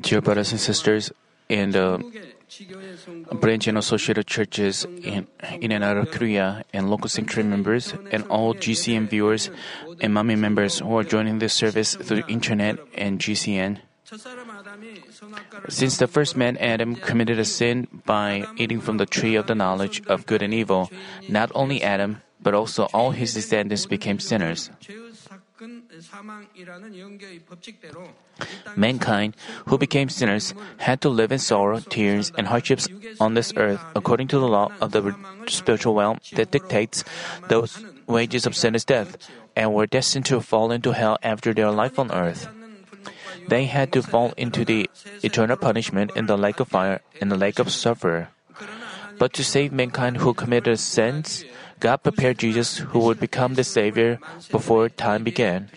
Dear brothers and sisters, in the uh, branch and associated churches in, in and out of Korea, and local sanctuary members, and all GCN viewers and Manmin members who are joining this service through internet and GCN. Since the first man Adam committed a sin by eating from the tree of the knowledge of good and evil, not only Adam, but also all his descendants became sinners. Mankind, who became sinners, had to live in sorrow, tears, and hardships on this earth according to the law of the spiritual realm that dictates the wages of sin is death, and were destined to fall into hell after their life on earth. They had to fall into the eternal punishment in the lake of fire and the lake of sulfur. But to save mankind who committed sins, God prepared Jesus who would become the Savior before time began.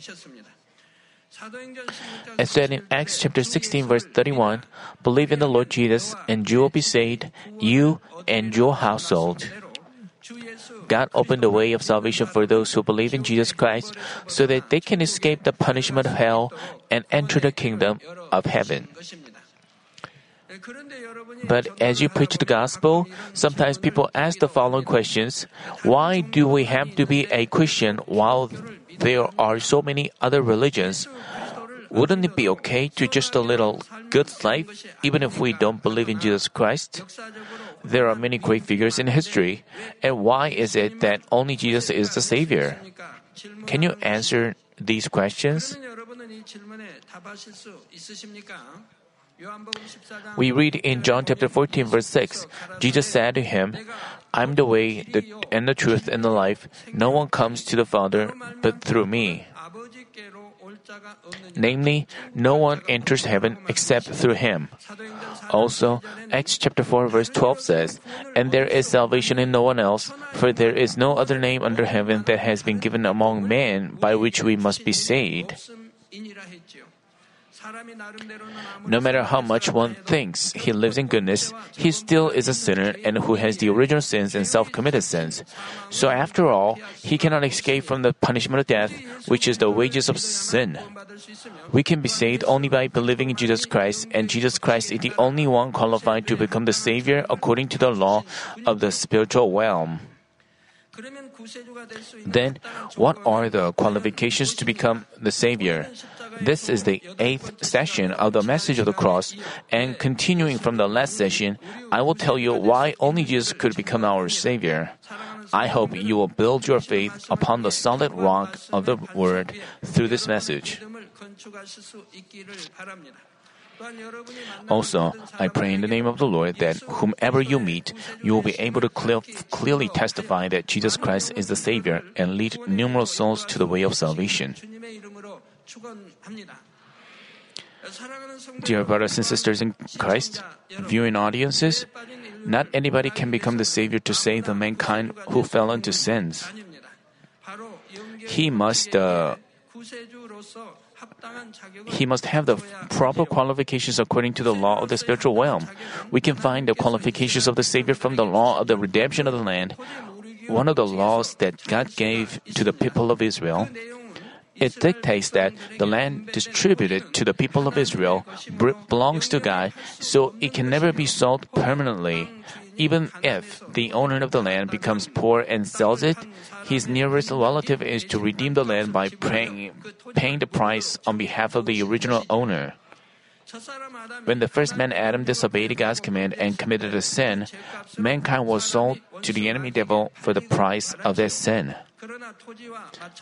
As said in Acts chapter 16 verse 31, believe in the Lord Jesus and you will be saved, you and your household. God opened the way of salvation for those who believe in Jesus Christ so that they can escape the punishment of hell and enter the kingdom of heaven. But as you preach the gospel, sometimes people ask the following questions Why do we have to be a Christian while there are so many other religions? Wouldn't it be okay to just a little good life even if we don't believe in Jesus Christ? There are many great figures in history, and why is it that only Jesus is the Savior? Can you answer these questions? We read in John chapter 14 verse 6, Jesus said to him, I'm the way, the, and the truth, and the life. No one comes to the Father but through me. Namely, no one enters heaven except through him. Also, Acts chapter 4 verse 12 says, And there is salvation in no one else, for there is no other name under heaven that has been given among men by which we must be saved. No matter how much one thinks he lives in goodness, he still is a sinner and who has the original sins and self-committed sins. So after all, he cannot escape from the punishment of death, which is the wages of sin. We can be saved only by believing in Jesus Christ, and Jesus Christ is the only one qualified to become the Savior according to the law of the spiritual realm. Then, what are the qualifications to become the Savior? This is the eighth session of the message of the cross, and continuing from the last session, I will tell you why only Jesus could become our Savior. I hope you will build your faith upon the solid rock of the Word through this message. Also, I pray in the name of the Lord that whomever you meet, you will be able to clear, clearly testify that Jesus Christ is the Savior and lead numerous souls to the way of salvation. Dear brothers and sisters in Christ, viewing audiences, not anybody can become the Savior to save the mankind who fell into sins. He must uh, he must have the proper qualifications according to the law of the spiritual realm. We can find the qualifications of the Savior from the law of the redemption of the land, one of the laws that God gave to the people of Israel. It dictates that the land distributed to the people of Israel belongs to God, so it can never be sold permanently. Even if the owner of the land becomes poor and sells it, his nearest relative is to redeem the land by paying, paying the price on behalf of the original owner. When the first man Adam disobeyed God's command and committed a sin, mankind was sold to the enemy devil for the price of their sin.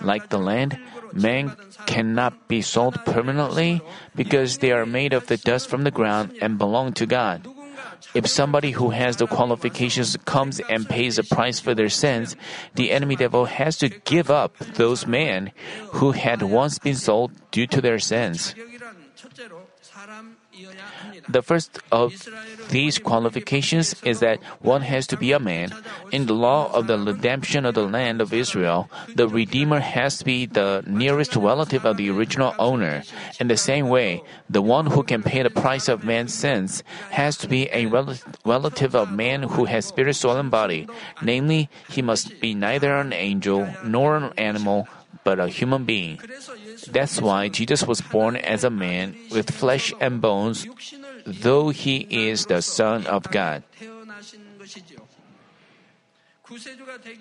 Like the land, men cannot be sold permanently because they are made of the dust from the ground and belong to God. If somebody who has the qualifications comes and pays a price for their sins, the enemy devil has to give up those men who had once been sold due to their sins. The first of these qualifications is that one has to be a man. In the law of the redemption of the land of Israel, the Redeemer has to be the nearest relative of the original owner. In the same way, the one who can pay the price of man's sins has to be a relative of man who has spirit, soul, and body. Namely, he must be neither an angel nor an animal, but a human being. That's why Jesus was born as a man with flesh and bones, though he is the Son of God.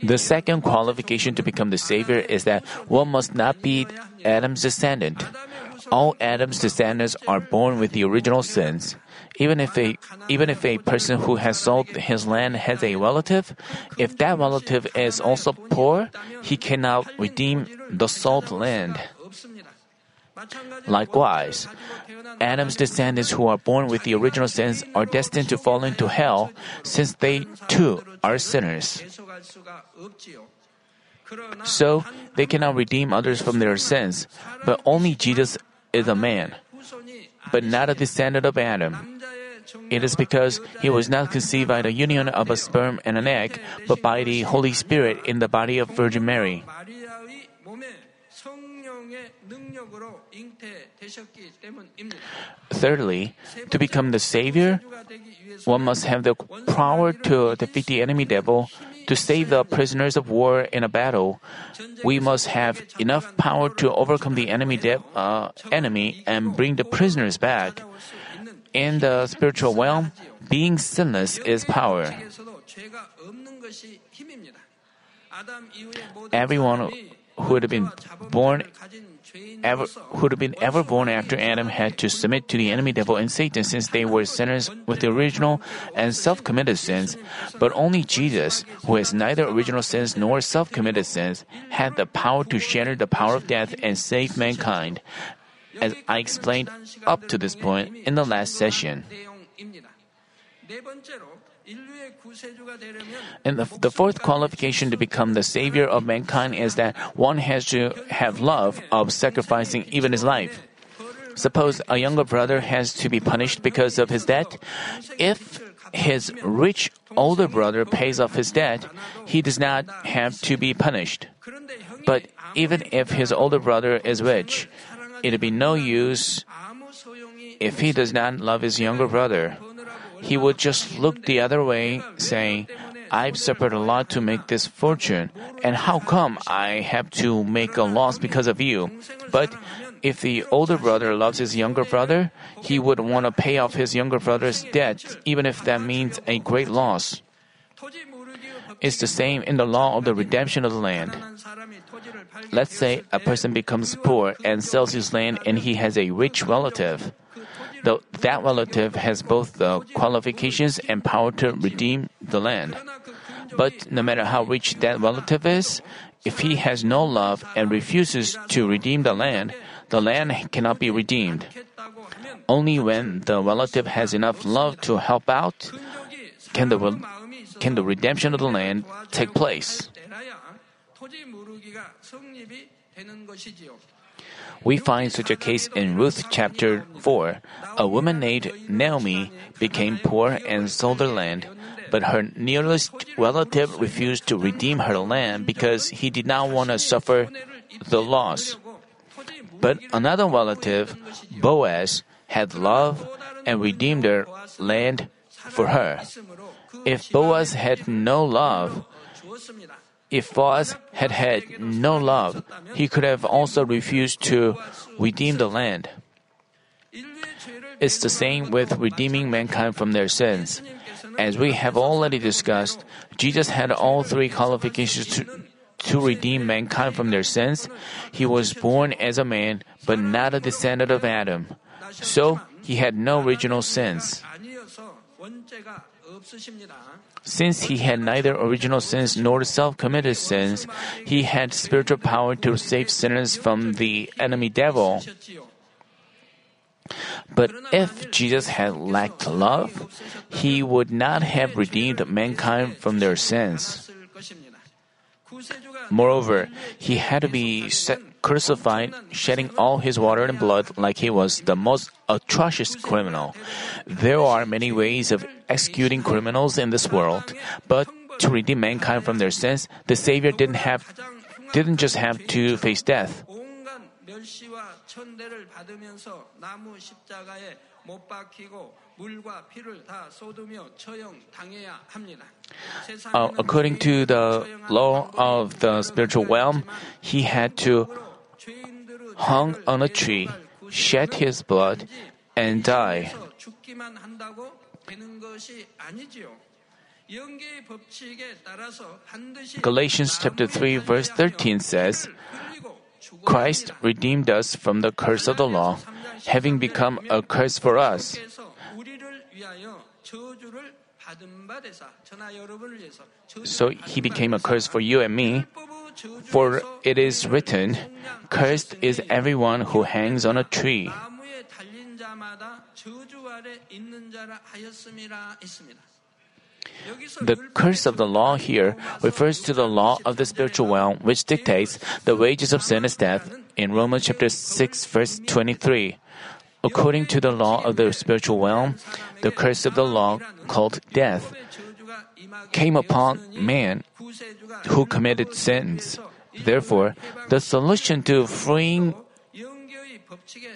The second qualification to become the Savior is that one must not be Adam's descendant. All Adam's descendants are born with the original sins. Even if a even if a person who has sold his land has a relative, if that relative is also poor, he cannot redeem the sold land. Likewise, Adam's descendants who are born with the original sins are destined to fall into hell since they too are sinners. So, they cannot redeem others from their sins, but only Jesus is a man, but not a descendant of Adam. It is because he was not conceived by the union of a sperm and an egg, but by the Holy Spirit in the body of Virgin Mary. Thirdly, to become the Savior, one must have the power to defeat the enemy devil. To save the prisoners of war in a battle, we must have enough power to overcome the enemy, de- uh, enemy and bring the prisoners back. In the spiritual realm, being sinless is power. Everyone who had been born ever who had been ever born after Adam had to submit to the enemy devil and Satan since they were sinners with the original and self-committed sins. But only Jesus, who has neither original sins nor self-committed sins, had the power to shatter the power of death and save mankind. As I explained up to this point in the last session. And the, the fourth qualification to become the savior of mankind is that one has to have love of sacrificing even his life. Suppose a younger brother has to be punished because of his debt. If his rich older brother pays off his debt, he does not have to be punished. But even if his older brother is rich, it'd be no use if he does not love his younger brother he would just look the other way, saying, I've suffered a lot to make this fortune, and how come I have to make a loss because of you? But if the older brother loves his younger brother, he would want to pay off his younger brother's debt, even if that means a great loss. It's the same in the law of the redemption of the land. Let's say a person becomes poor and sells his land and he has a rich relative the, that relative has both the qualifications and power to redeem the land. But no matter how rich that relative is, if he has no love and refuses to redeem the land, the land cannot be redeemed. Only when the relative has enough love to help out can the, can the redemption of the land take place. We find such a case in Ruth chapter 4. A woman named Naomi became poor and sold her land, but her nearest relative refused to redeem her land because he did not want to suffer the loss. But another relative, Boaz, had love and redeemed her land for her. If Boaz had no love, if Boaz had had no love, he could have also refused to redeem the land. It's the same with redeeming mankind from their sins. As we have already discussed, Jesus had all three qualifications to, to redeem mankind from their sins. He was born as a man, but not a descendant of Adam. So, he had no original sins. Since he had neither original sins nor self committed sins, he had spiritual power to save sinners from the enemy devil. But if Jesus had lacked love, he would not have redeemed mankind from their sins. Moreover, he had to be crucified, shedding all his water and blood like he was the most atrocious criminal. There are many ways of executing criminals in this world, but to redeem mankind from their sins, the Savior didn't have didn't just have to face death. Uh, according to the law of the spiritual realm, he had to hung on a tree, shed his blood, and die. Galatians chapter 3 verse 13 says, Christ redeemed us from the curse of the law, having become a curse for us. So he became a curse for you and me. For it is written, Cursed is everyone who hangs on a tree. The curse of the law here refers to the law of the spiritual realm, which dictates the wages of sin is death in Romans chapter 6, verse 23. According to the law of the spiritual realm, the curse of the law called death came upon man who committed sins. Therefore, the solution to freeing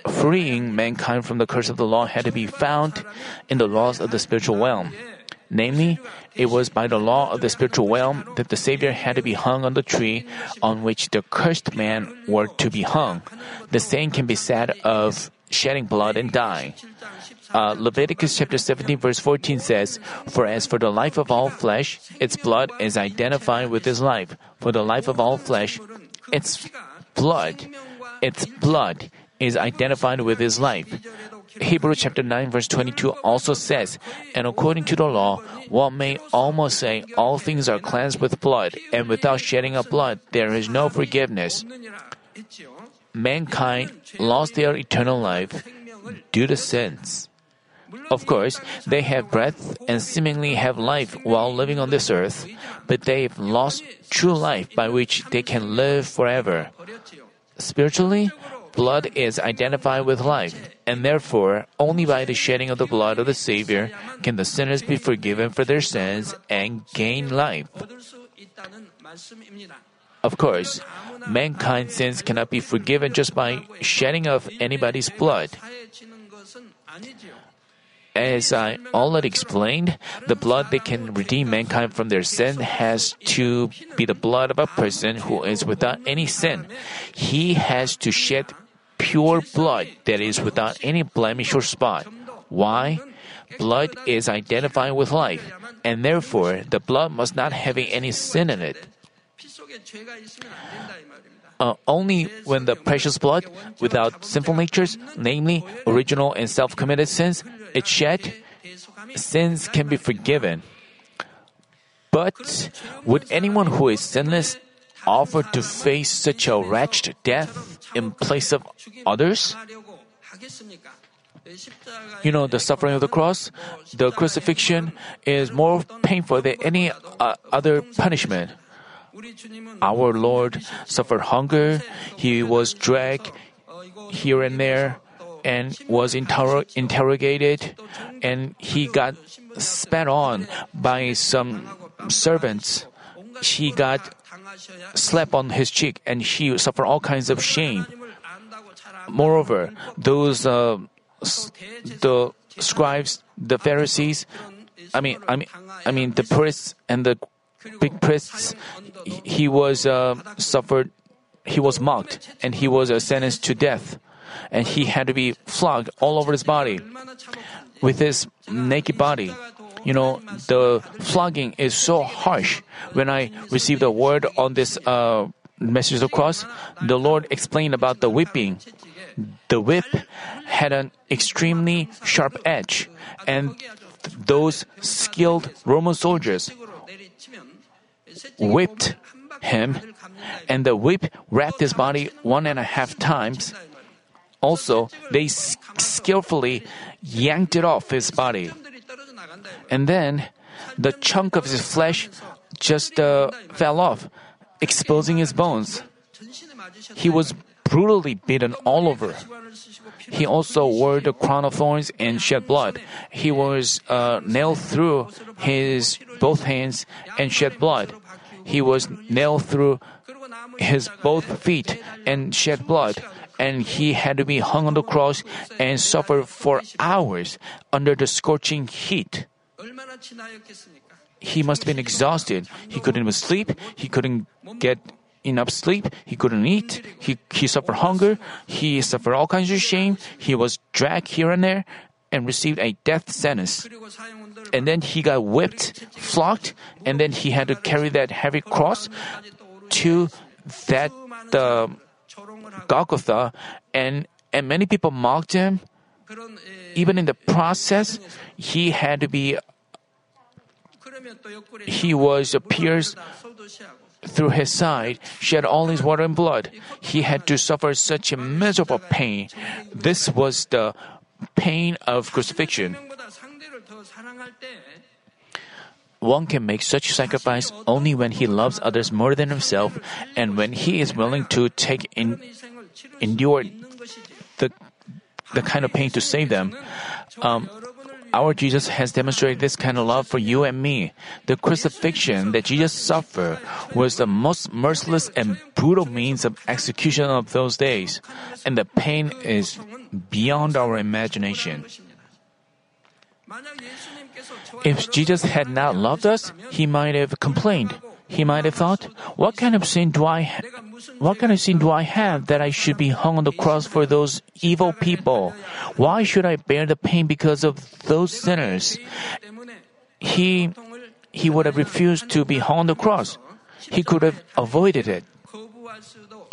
freeing mankind from the curse of the law had to be found in the laws of the spiritual realm. Namely, it was by the law of the spiritual realm that the Savior had to be hung on the tree on which the cursed man were to be hung. The same can be said of shedding blood and dying. Uh, Leviticus chapter 17 verse 14 says, For as for the life of all flesh, its blood is identified with his life. For the life of all flesh, its blood, its blood is identified with his life. Hebrew chapter 9 verse 22 also says, And according to the law, one may almost say all things are cleansed with blood, and without shedding of blood there is no forgiveness mankind lost their eternal life due to sins. Of course, they have breath and seemingly have life while living on this earth, but they've lost true life by which they can live forever. Spiritually, blood is identified with life, and therefore, only by the shedding of the blood of the Savior can the sinners be forgiven for their sins and gain life. Of course, mankind's sins cannot be forgiven just by shedding of anybody's blood. As I already explained, the blood that can redeem mankind from their sin has to be the blood of a person who is without any sin. He has to shed pure blood that is without any blemish or spot. Why? Blood is identified with life, and therefore the blood must not have any sin in it uh, only when the precious blood, without sinful natures, namely original and self committed sins, is shed, sins can be forgiven. But would anyone who is sinless offer to face such a wretched death in place of others? You know, the suffering of the cross, the crucifixion, is more painful than any uh, other punishment. Our Lord suffered hunger, he was dragged here and there, and was inter- interrogated, and he got spat on by some servants. He got slapped on his cheek, and he suffered all kinds of shame. Moreover, those uh, the scribes, the Pharisees, I mean, I mean, I mean, the priests and the big priests he was uh, suffered, he was mocked, and he was uh, sentenced to death, and he had to be flogged all over his body with his naked body. You know, the flogging is so harsh. When I received a word on this uh, message of the cross, the Lord explained about the whipping. The whip had an extremely sharp edge, and those skilled Roman soldiers whipped him, and the whip wrapped his body one and a half times. Also, they skillfully yanked it off his body. And then the chunk of his flesh just uh, fell off, exposing his bones. He was brutally beaten all over. He also wore the crown of thorns and shed blood. He was uh, nailed through his both hands and shed blood. He was nailed through his both feet and shed blood. And he had to be hung on the cross and suffered for hours under the scorching heat he must have been exhausted. He couldn't even sleep. He couldn't get enough sleep, he couldn't eat, he, he suffered hunger, he suffered all kinds of shame, he was dragged here and there, and received a death sentence. And then he got whipped, flogged, and then he had to carry that heavy cross to that the Golgotha, and and many people mocked him. Even in the process, he had to be. He was pierced through his side shed all his water and blood. He had to suffer such a miserable pain. This was the pain of crucifixion. One can make such sacrifice only when he loves others more than himself and when he is willing to take in, endure the, the kind of pain to save them. Um, our Jesus has demonstrated this kind of love for you and me. The crucifixion that Jesus suffered was the most merciless and brutal means of execution of those days, and the pain is beyond our imagination. If Jesus had not loved us, he might have complained. He might have thought, What kind of sin do I what kind of sin do I have that I should be hung on the cross for those evil people? Why should I bear the pain because of those sinners? He, he would have refused to be hung on the cross. He could have avoided it.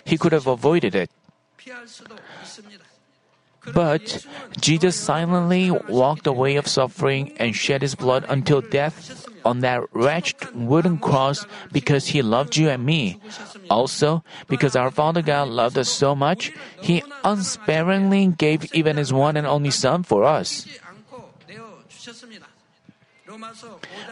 He could have avoided it. But Jesus silently walked the way of suffering and shed his blood until death on that wretched wooden cross because he loved you and me. Also, because our Father God loved us so much, he unsparingly gave even his one and only Son for us.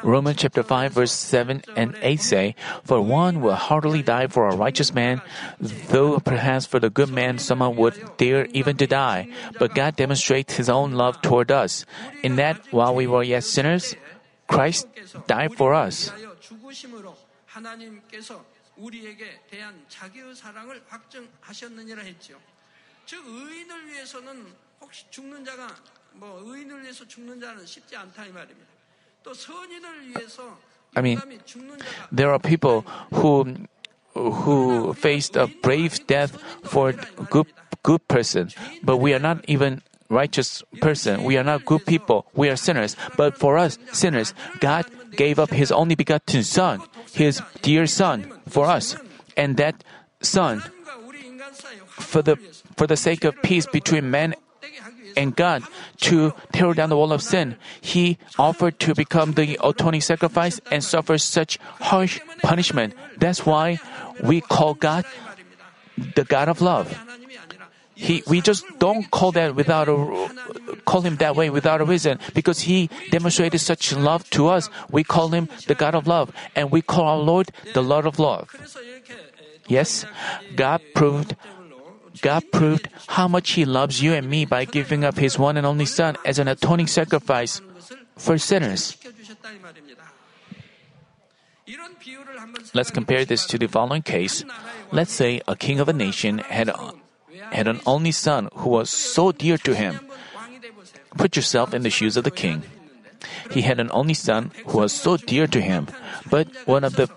Romans chapter 5 verse 7 and 8 say, For one will heartily die for a righteous man, though perhaps for the good man someone would dare even to die. But God demonstrates his own love toward us, in that while we were yet sinners, Christ died for us. 위하여 죽으심으로 하나님께서 우리에게 대한 자기의 사랑을 확증하셨느니라 했죠. 즉 의인을 위해서는 혹시 죽는 자가 뭐 의인을 위해서 죽는 자는 쉽지 않다 이 말입니다. I mean, there are people who who faced a brave death for good good person, but we are not even righteous person. We are not good people. We are sinners. But for us sinners, God gave up His only begotten Son, His dear Son, for us, and that Son, for the for the sake of peace between man and God to tear down the wall of sin. He offered to become the atoning sacrifice and suffer such harsh punishment. That's why we call God the God of love. He, we just don't call that without a, call him that way without a reason because he demonstrated such love to us. We call him the God of love and we call our Lord the Lord of love. Yes, God proved God proved how much He loves you and me by giving up His one and only Son as an atoning sacrifice for sinners. Let's compare this to the following case. Let's say a king of a nation had, had an only son who was so dear to him. Put yourself in the shoes of the king. He had an only son who was so dear to him, but one of the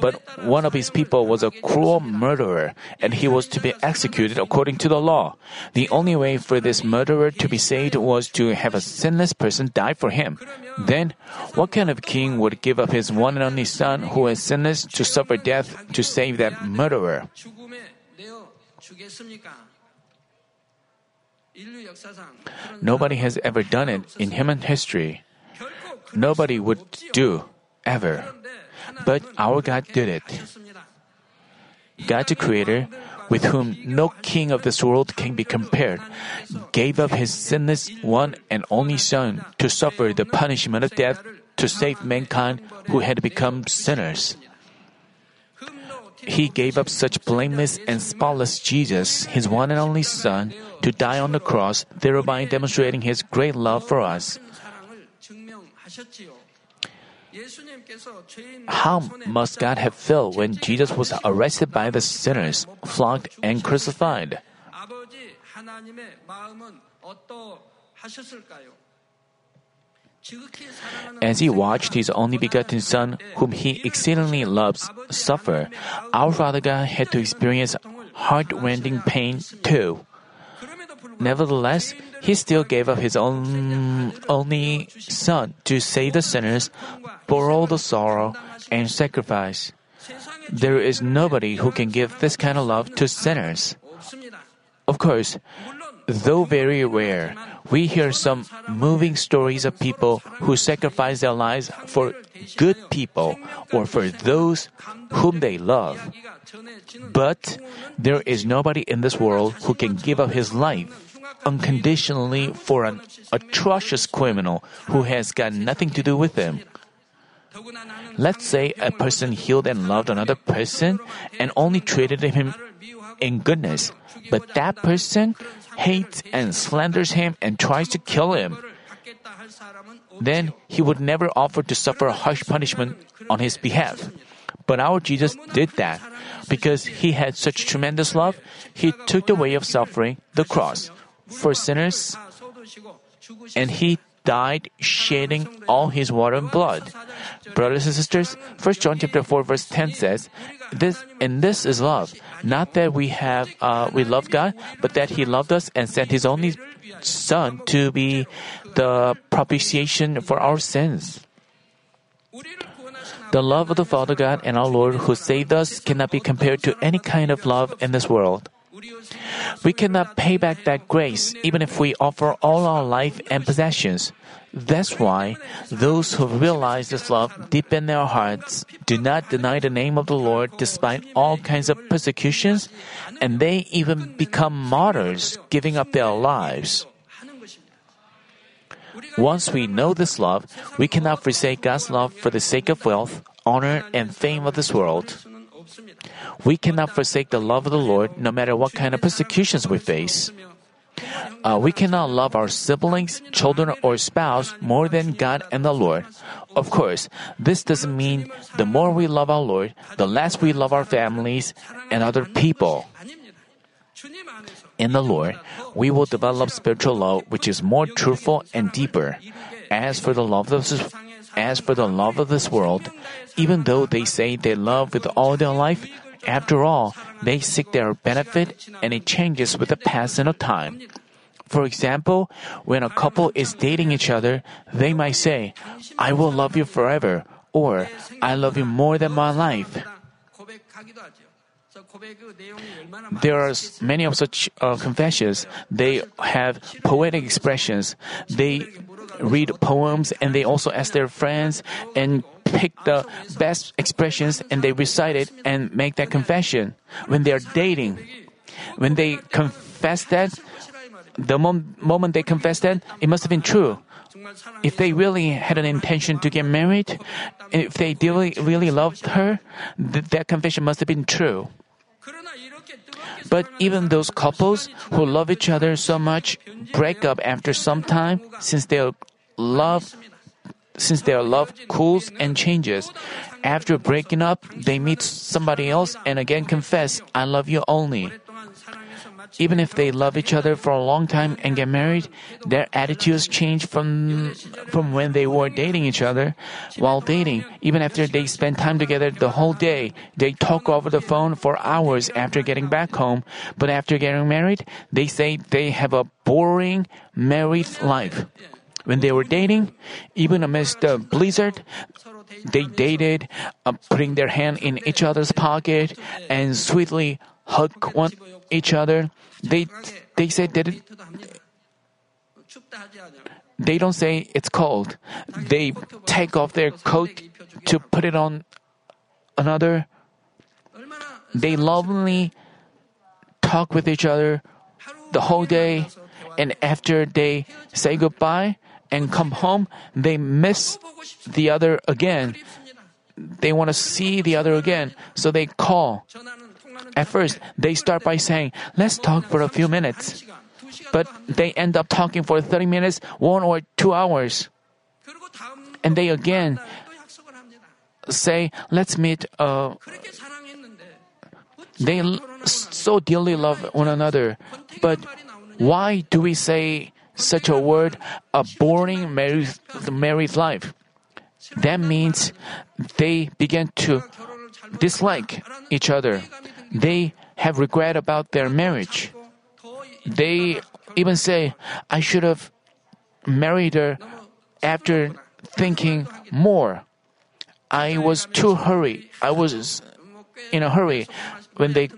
but one of his people was a cruel murderer, and he was to be executed according to the law. The only way for this murderer to be saved was to have a sinless person die for him. Then, what kind of king would give up his one and only son who is sinless to suffer death to save that murderer? Nobody has ever done it in human history. Nobody would do ever but our God did it. God the Creator, with whom no king of this world can be compared, gave up his sinless one and only Son to suffer the punishment of death to save mankind who had become sinners. He gave up such blameless and spotless Jesus, his one and only Son, to die on the cross, thereby demonstrating his great love for us. How must God have felt when Jesus was arrested by the sinners, flogged, and crucified? As he watched his only begotten Son, whom he exceedingly loves, suffer, our Father God had to experience heartrending pain too. Nevertheless, he still gave up his own only son to save the sinners, bore all the sorrow, and sacrifice. There is nobody who can give this kind of love to sinners. Of course, though very rare, we hear some moving stories of people who sacrifice their lives for good people or for those whom they love. But there is nobody in this world who can give up his life unconditionally for an atrocious criminal who has got nothing to do with him. Let's say a person healed and loved another person and only treated him in goodness, but that person hates and slanders him and tries to kill him. Then he would never offer to suffer harsh punishment on his behalf. But our Jesus did that. Because he had such tremendous love, he took the way of suffering, the cross, for sinners, and he died shedding all his water and blood. Brothers and sisters, 1 John chapter 4 verse 10 says, this, and this is love, not that we have uh, we love God, but that He loved us and sent His only Son to be the propitiation for our sins. The love of the Father God and our Lord who saved us cannot be compared to any kind of love in this world. We cannot pay back that grace even if we offer all our life and possessions. That's why those who realize this love deep in their hearts do not deny the name of the Lord despite all kinds of persecutions, and they even become martyrs, giving up their lives. Once we know this love, we cannot forsake God's love for the sake of wealth, honor, and fame of this world. We cannot forsake the love of the Lord no matter what kind of persecutions we face. Uh, we cannot love our siblings, children, or spouse more than God and the Lord. Of course, this doesn't mean the more we love our Lord, the less we love our families and other people. In the Lord, we will develop spiritual love which is more truthful and deeper. As for the love of, as for the love of this world, even though they say they love with all their life, after all, they seek their benefit and it changes with the passing of time. For example, when a couple is dating each other, they might say, I will love you forever, or I love you more than my life. There are many of such uh, confessions. They have poetic expressions. They read poems and they also ask their friends and pick the best expressions and they recite it and make that confession when they are dating. When they confess that, the mom- moment they confess that, it must have been true. If they really had an intention to get married, if they really, really loved her, th- that confession must have been true. But even those couples who love each other so much break up after some time since their love since their love cools and changes. After breaking up, they meet somebody else and again confess, I love you only. Even if they love each other for a long time and get married, their attitudes change from, from when they were dating each other. While dating, even after they spend time together the whole day, they talk over the phone for hours after getting back home. But after getting married, they say they have a boring married life. When they were dating, even amidst the blizzard, they dated, uh, putting their hand in each other's pocket and sweetly hug one each other. They they say that it, they don't say it's cold. They take off their coat to put it on another. They lovingly talk with each other the whole day, and after they say goodbye and come home, they miss the other again. They want to see the other again, so they call. At first, they start by saying, let's talk for a few minutes. But they end up talking for 30 minutes, one or two hours. And they again say, let's meet. Uh, they so dearly love one another. But why do we say such a word, a boring married, married life? That means they begin to dislike each other. They have regret about their marriage. They even say, I should have married her after thinking more. I was too hurry. I was in a hurry. When they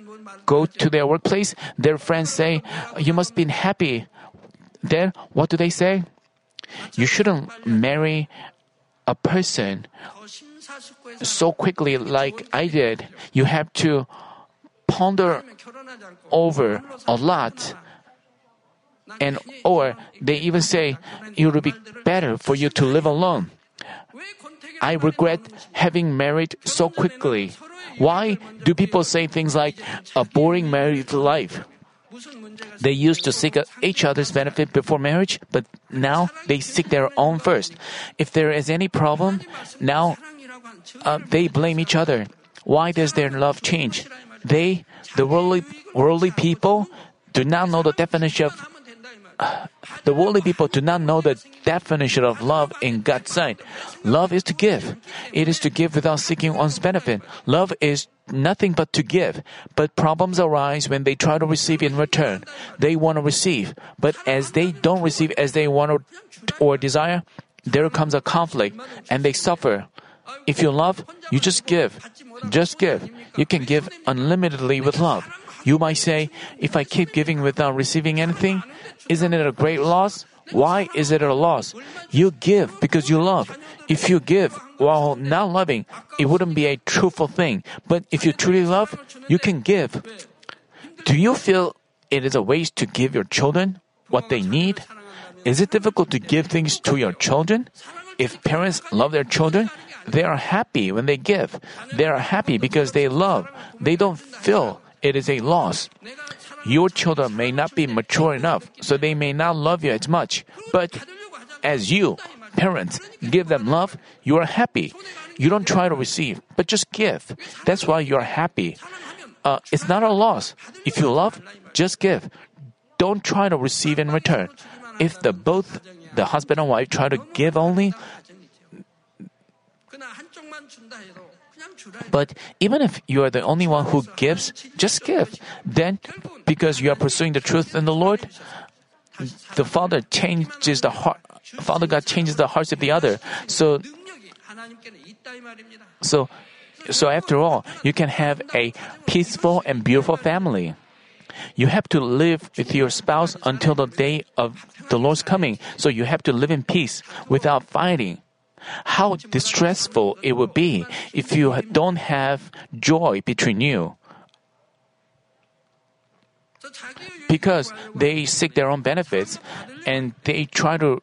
go to their workplace, their friends say, You must be happy. Then what do they say? You shouldn't marry a person so quickly like I did. You have to ponder over a lot. And or they even say it would be better for you to live alone. I regret having married so quickly. Why do people say things like a boring married life? They used to seek each other's benefit before marriage, but now they seek their own first. If there is any problem, now uh, they blame each other. Why does their love change? They, the worldly, worldly people, do not know the definition of the worldly people do not know the definition of love in God's sight. Love is to give. It is to give without seeking one's benefit. Love is nothing but to give. But problems arise when they try to receive in return. They want to receive, but as they don't receive as they want or, or desire, there comes a conflict and they suffer. If you love, you just give. Just give. You can give unlimitedly with love. You might say, if I keep giving without receiving anything, isn't it a great loss? Why is it a loss? You give because you love. If you give while not loving, it wouldn't be a truthful thing. But if you truly love, you can give. Do you feel it is a waste to give your children what they need? Is it difficult to give things to your children? If parents love their children, they are happy when they give. They are happy because they love. They don't feel it is a loss. Your children may not be mature enough, so they may not love you as much. But as you, parents, give them love, you are happy. You don't try to receive, but just give. That's why you are happy. Uh, it's not a loss. If you love, just give. Don't try to receive in return. If the both the husband and wife try to give only, but even if you are the only one who gives, just give. Then, because you are pursuing the truth in the Lord, the Father changes the heart. Father God changes the hearts of the other. So, so, so after all, you can have a peaceful and beautiful family. You have to live with your spouse until the day of the Lord's coming. So you have to live in peace without fighting. How distressful it would be if you don't have joy between you. Because they seek their own benefits and they try to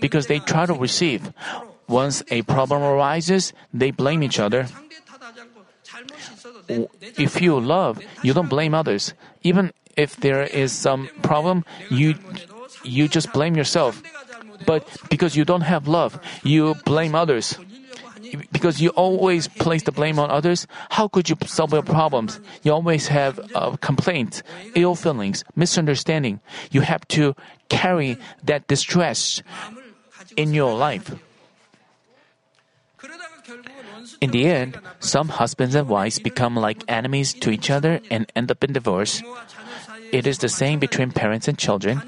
because they try to receive. Once a problem arises, they blame each other. If you love, you don't blame others. Even if there is some problem, you you just blame yourself. But because you don't have love, you blame others. Because you always place the blame on others, how could you solve your problems? You always have uh, complaints, ill feelings, misunderstanding. You have to carry that distress in your life. In the end, some husbands and wives become like enemies to each other and end up in divorce. It is the same between parents and children.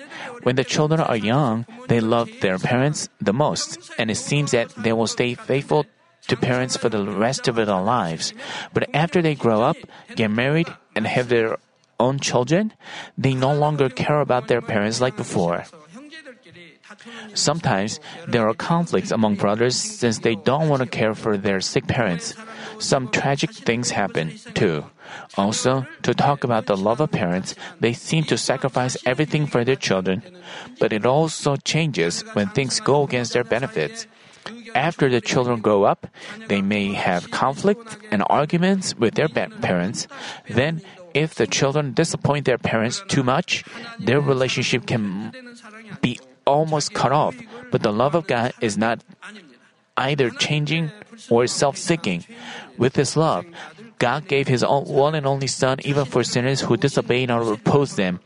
When the children are young, they love their parents the most, and it seems that they will stay faithful to parents for the rest of their lives. But after they grow up, get married, and have their own children, they no longer care about their parents like before. Sometimes there are conflicts among brothers since they don't want to care for their sick parents. Some tragic things happen, too. Also, to talk about the love of parents, they seem to sacrifice everything for their children. But it also changes when things go against their benefits. After the children grow up, they may have conflict and arguments with their parents. Then, if the children disappoint their parents too much, their relationship can be almost cut off. But the love of God is not either changing or self seeking. With His love, God gave His own, one and only Son even for sinners who disobeyed or opposed Him.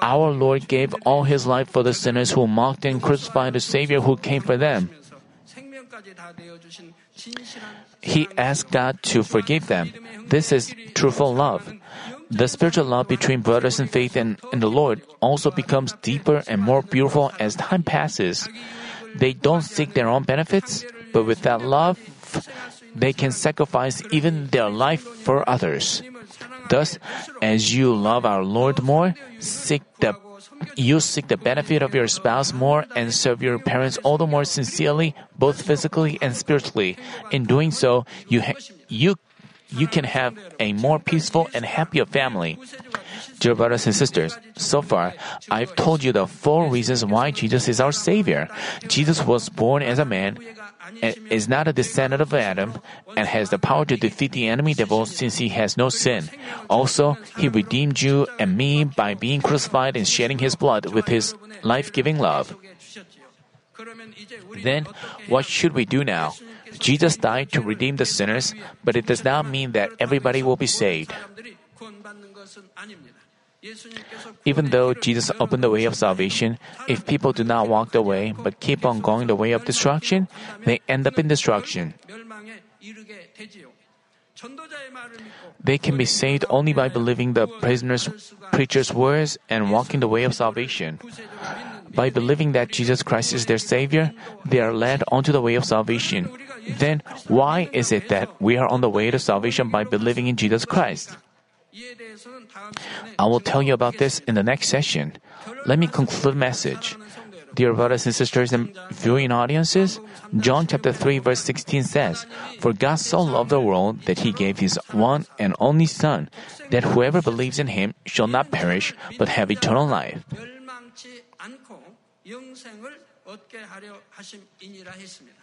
Our Lord gave all His life for the sinners who mocked and crucified the Savior who came for them. He asked God to forgive them. This is truthful love. The spiritual love between brothers in faith and, and the Lord also becomes deeper and more beautiful as time passes. They don't seek their own benefits, but with that love, they can sacrifice even their life for others. Thus, as you love our Lord more, seek the you seek the benefit of your spouse more and serve your parents all the more sincerely, both physically and spiritually. In doing so, you ha- you you can have a more peaceful and happier family. Dear brothers and sisters, so far I've told you the four reasons why Jesus is our Savior. Jesus was born as a man, is not a descendant of Adam, and has the power to defeat the enemy devil since he has no sin. Also, he redeemed you and me by being crucified and shedding his blood with his life-giving love. Then, what should we do now? Jesus died to redeem the sinners, but it does not mean that everybody will be saved. Even though Jesus opened the way of salvation, if people do not walk the way but keep on going the way of destruction, they end up in destruction. They can be saved only by believing the prisoner's preacher's words and walking the way of salvation. By believing that Jesus Christ is their Savior, they are led onto the way of salvation. Then, why is it that we are on the way to salvation by believing in Jesus Christ? I will tell you about this in the next session. Let me conclude the message. Dear brothers and sisters and viewing audiences, John chapter 3 verse 16 says, For God so loved the world that he gave his one and only Son, that whoever believes in him shall not perish, but have eternal life. 멸망치 않고 영생을 얻게 하려 하심이니라 했습니다.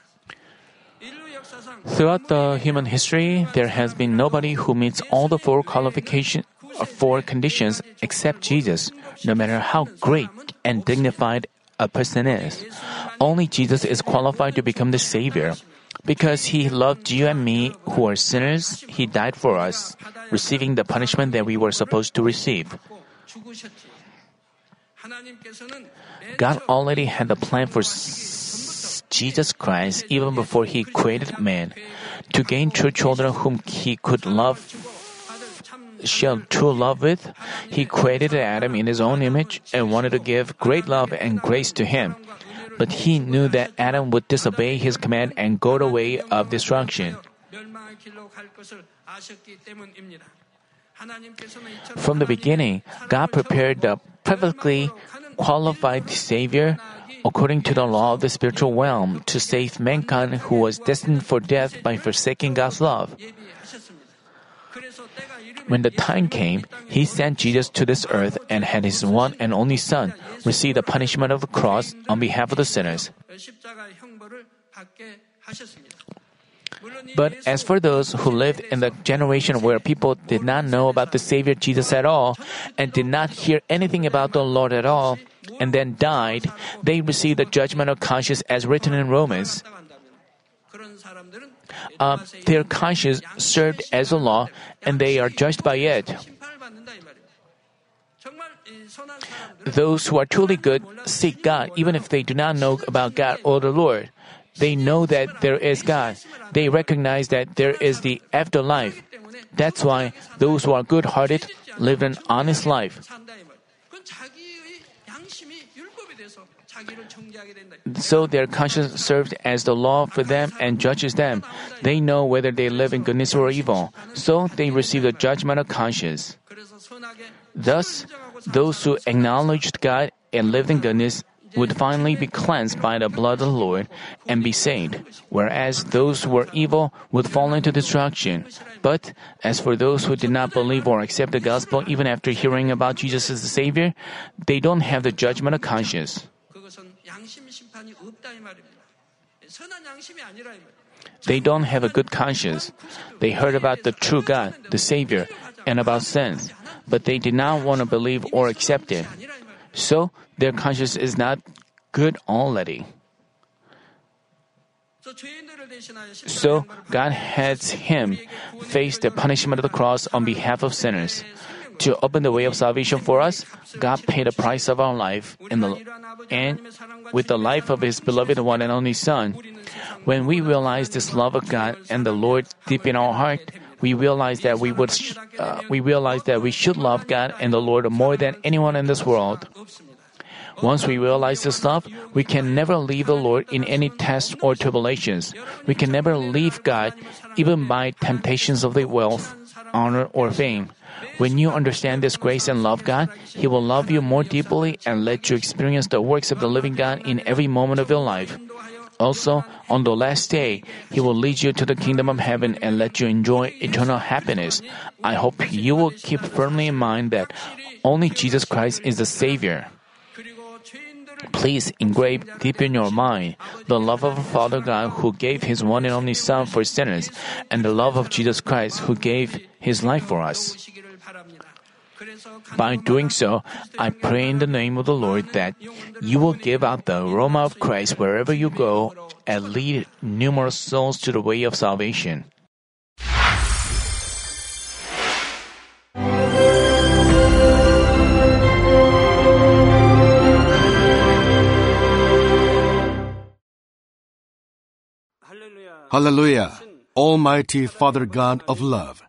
Throughout the human history, there has been nobody who meets all the four qualifications, uh, four conditions except Jesus, no matter how great and dignified a person is. Only Jesus is qualified to become the Savior. Because he loved you and me, who are sinners, he died for us, receiving the punishment that we were supposed to receive. God already had a plan for Jesus Christ even before he created man. To gain true children whom he could love share true love with, he created Adam in his own image and wanted to give great love and grace to him. But he knew that Adam would disobey his command and go the way of destruction. From the beginning, God prepared the perfectly qualified Savior according to the law of the spiritual realm to save mankind who was destined for death by forsaking God's love. When the time came, he sent Jesus to this earth and had his one and only Son receive the punishment of the cross on behalf of the sinners. But as for those who lived in the generation where people did not know about the Savior Jesus at all and did not hear anything about the Lord at all, and then died, they receive the judgment of conscience as written in Romans. Uh, their conscience served as a law, and they are judged by it. Those who are truly good seek God, even if they do not know about God or the Lord. They know that there is God. They recognize that there is the afterlife. That's why those who are good hearted live an honest life. So their conscience serves as the law for them and judges them. They know whether they live in goodness or evil, so they receive the judgment of conscience. Thus, those who acknowledged God and lived in goodness would finally be cleansed by the blood of the Lord and be saved, whereas those who were evil would fall into destruction. But as for those who did not believe or accept the gospel even after hearing about Jesus as the Savior, they don't have the judgment of conscience. They don't have a good conscience. They heard about the true God, the Savior, and about sins, but they did not want to believe or accept it. So their conscience is not good already. So God has him face the punishment of the cross on behalf of sinners. To open the way of salvation for us, God paid the price of our life the, and with the life of His beloved one and only Son. When we realize this love of God and the Lord deep in our heart, we realize that we would uh, we realize that we should love God and the Lord more than anyone in this world. Once we realize this love, we can never leave the Lord in any tests or tribulations. We can never leave God even by temptations of the wealth, honor, or fame. When you understand this grace and love God, He will love you more deeply and let you experience the works of the living God in every moment of your life. Also, on the last day, He will lead you to the kingdom of heaven and let you enjoy eternal happiness. I hope you will keep firmly in mind that only Jesus Christ is the Savior. Please engrave deep in your mind the love of Father God who gave His one and only Son for sinners, and the love of Jesus Christ who gave His life for us. By doing so, I pray in the name of the Lord that you will give out the aroma of Christ wherever you go and lead numerous souls to the way of salvation. Hallelujah. Almighty Father God of love.